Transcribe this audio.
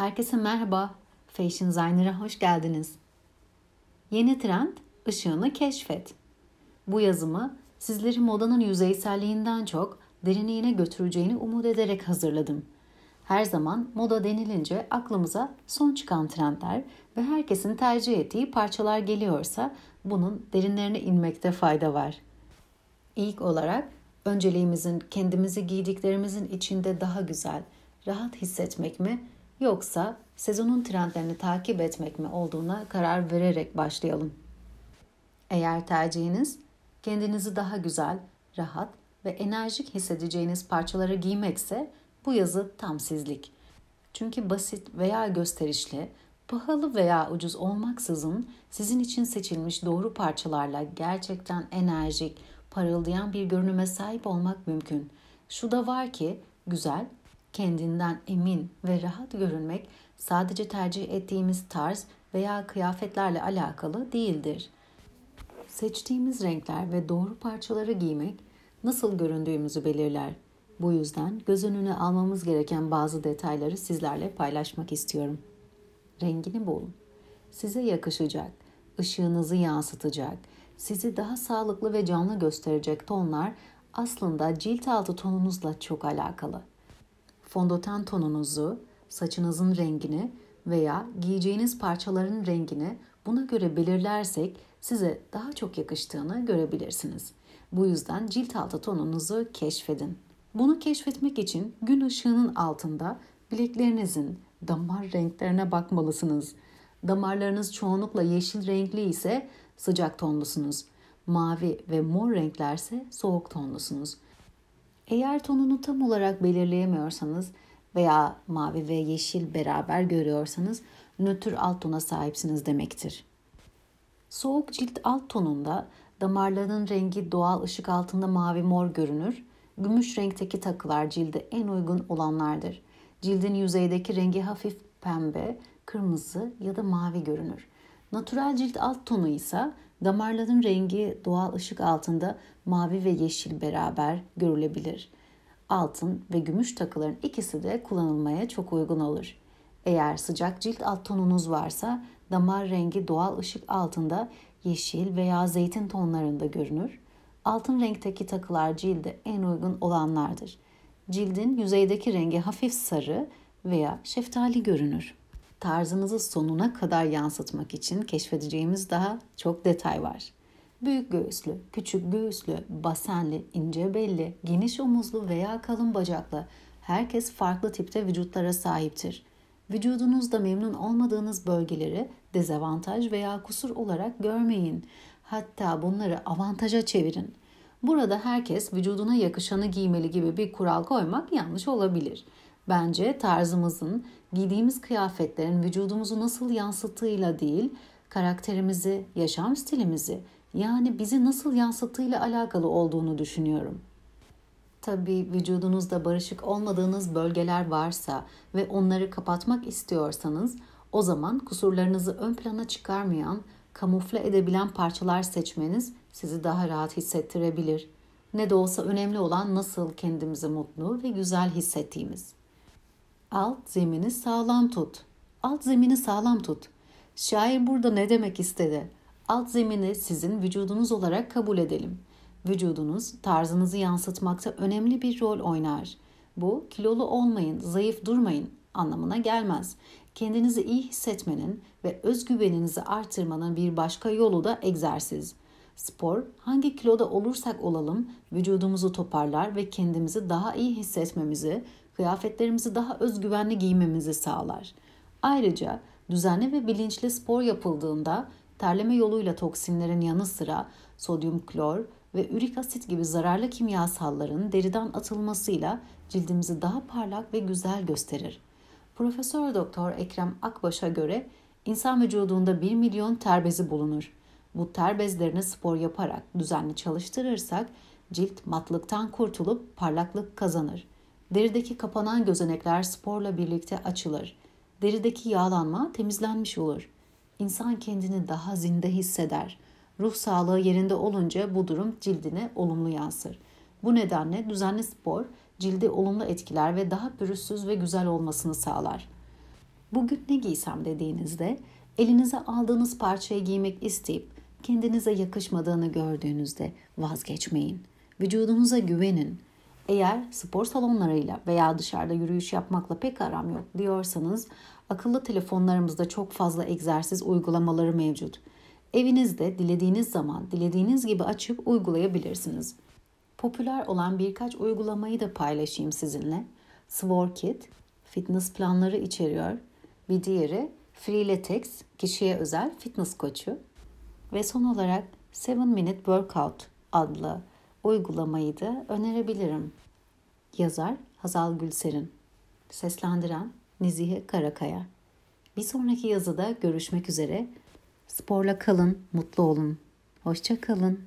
Herkese merhaba. Fashion Designer'a hoş geldiniz. Yeni trend ışığını keşfet. Bu yazımı sizleri modanın yüzeyselliğinden çok derinliğine götüreceğini umut ederek hazırladım. Her zaman moda denilince aklımıza son çıkan trendler ve herkesin tercih ettiği parçalar geliyorsa bunun derinlerine inmekte fayda var. İlk olarak önceliğimizin kendimizi giydiklerimizin içinde daha güzel, rahat hissetmek mi yoksa sezonun trendlerini takip etmek mi olduğuna karar vererek başlayalım. Eğer tercihiniz kendinizi daha güzel, rahat ve enerjik hissedeceğiniz parçaları giymekse bu yazı tam sizlik. Çünkü basit veya gösterişli, pahalı veya ucuz olmaksızın sizin için seçilmiş doğru parçalarla gerçekten enerjik, parıldayan bir görünüme sahip olmak mümkün. Şu da var ki güzel, kendinden emin ve rahat görünmek sadece tercih ettiğimiz tarz veya kıyafetlerle alakalı değildir. Seçtiğimiz renkler ve doğru parçaları giymek nasıl göründüğümüzü belirler. Bu yüzden göz önüne almamız gereken bazı detayları sizlerle paylaşmak istiyorum. Rengini bulun. Size yakışacak, ışığınızı yansıtacak, sizi daha sağlıklı ve canlı gösterecek tonlar aslında cilt altı tonunuzla çok alakalı. Fondöten tonunuzu, saçınızın rengini veya giyeceğiniz parçaların rengini buna göre belirlersek size daha çok yakıştığını görebilirsiniz. Bu yüzden cilt altı tonunuzu keşfedin. Bunu keşfetmek için gün ışığının altında bileklerinizin damar renklerine bakmalısınız. Damarlarınız çoğunlukla yeşil renkli ise sıcak tonlusunuz. Mavi ve mor renklerse soğuk tonlusunuz. Eğer tonunu tam olarak belirleyemiyorsanız veya mavi ve yeşil beraber görüyorsanız nötr alt tona sahipsiniz demektir. Soğuk cilt alt tonunda damarların rengi doğal ışık altında mavi mor görünür. Gümüş renkteki takılar cilde en uygun olanlardır. Cildin yüzeydeki rengi hafif pembe, kırmızı ya da mavi görünür. Natural cilt alt tonu ise damarların rengi doğal ışık altında mavi ve yeşil beraber görülebilir. Altın ve gümüş takıların ikisi de kullanılmaya çok uygun olur. Eğer sıcak cilt alt tonunuz varsa damar rengi doğal ışık altında yeşil veya zeytin tonlarında görünür. Altın renkteki takılar cilde en uygun olanlardır. Cildin yüzeydeki rengi hafif sarı veya şeftali görünür. Tarzınızı sonuna kadar yansıtmak için keşfedeceğimiz daha çok detay var. Büyük göğüslü, küçük göğüslü, basenli, ince belli, geniş omuzlu veya kalın bacaklı herkes farklı tipte vücutlara sahiptir. Vücudunuzda memnun olmadığınız bölgeleri dezavantaj veya kusur olarak görmeyin. Hatta bunları avantaja çevirin. Burada herkes vücuduna yakışanı giymeli gibi bir kural koymak yanlış olabilir. Bence tarzımızın, giydiğimiz kıyafetlerin vücudumuzu nasıl yansıttığıyla değil, karakterimizi, yaşam stilimizi, yani bizi nasıl yansıttığıyla alakalı olduğunu düşünüyorum. Tabii vücudunuzda barışık olmadığınız bölgeler varsa ve onları kapatmak istiyorsanız o zaman kusurlarınızı ön plana çıkarmayan, kamufle edebilen parçalar seçmeniz sizi daha rahat hissettirebilir. Ne de olsa önemli olan nasıl kendimizi mutlu ve güzel hissettiğimiz. Alt zemini sağlam tut. Alt zemini sağlam tut. Şair burada ne demek istedi? Alt zemini sizin vücudunuz olarak kabul edelim. Vücudunuz tarzınızı yansıtmakta önemli bir rol oynar. Bu kilolu olmayın, zayıf durmayın anlamına gelmez. Kendinizi iyi hissetmenin ve özgüveninizi artırmanın bir başka yolu da egzersiz. Spor, hangi kiloda olursak olalım vücudumuzu toparlar ve kendimizi daha iyi hissetmemizi, kıyafetlerimizi daha özgüvenli giymemizi sağlar. Ayrıca düzenli ve bilinçli spor yapıldığında terleme yoluyla toksinlerin yanı sıra sodyum klor ve ürik asit gibi zararlı kimyasalların deriden atılmasıyla cildimizi daha parlak ve güzel gösterir. Profesör Doktor Ekrem Akbaş'a göre insan vücudunda 1 milyon ter bezi bulunur. Bu ter bezlerini spor yaparak düzenli çalıştırırsak cilt matlıktan kurtulup parlaklık kazanır. Derideki kapanan gözenekler sporla birlikte açılır. Derideki yağlanma temizlenmiş olur. İnsan kendini daha zinde hisseder. Ruh sağlığı yerinde olunca bu durum cildine olumlu yansır. Bu nedenle düzenli spor cildi olumlu etkiler ve daha pürüzsüz ve güzel olmasını sağlar. Bugün ne giysem dediğinizde elinize aldığınız parçayı giymek isteyip kendinize yakışmadığını gördüğünüzde vazgeçmeyin. Vücudunuza güvenin. Eğer spor salonlarıyla veya dışarıda yürüyüş yapmakla pek aram yok diyorsanız akıllı telefonlarımızda çok fazla egzersiz uygulamaları mevcut. Evinizde dilediğiniz zaman dilediğiniz gibi açıp uygulayabilirsiniz. Popüler olan birkaç uygulamayı da paylaşayım sizinle. SworkIt fitness planları içeriyor. Bir diğeri Freeletics kişiye özel fitness koçu. Ve son olarak 7 Minute Workout adlı uygulamayı da önerebilirim. Yazar Hazal Gülser'in. Seslendiren Nezihe Karakaya. Bir sonraki yazıda görüşmek üzere. Sporla kalın, mutlu olun. Hoşça kalın.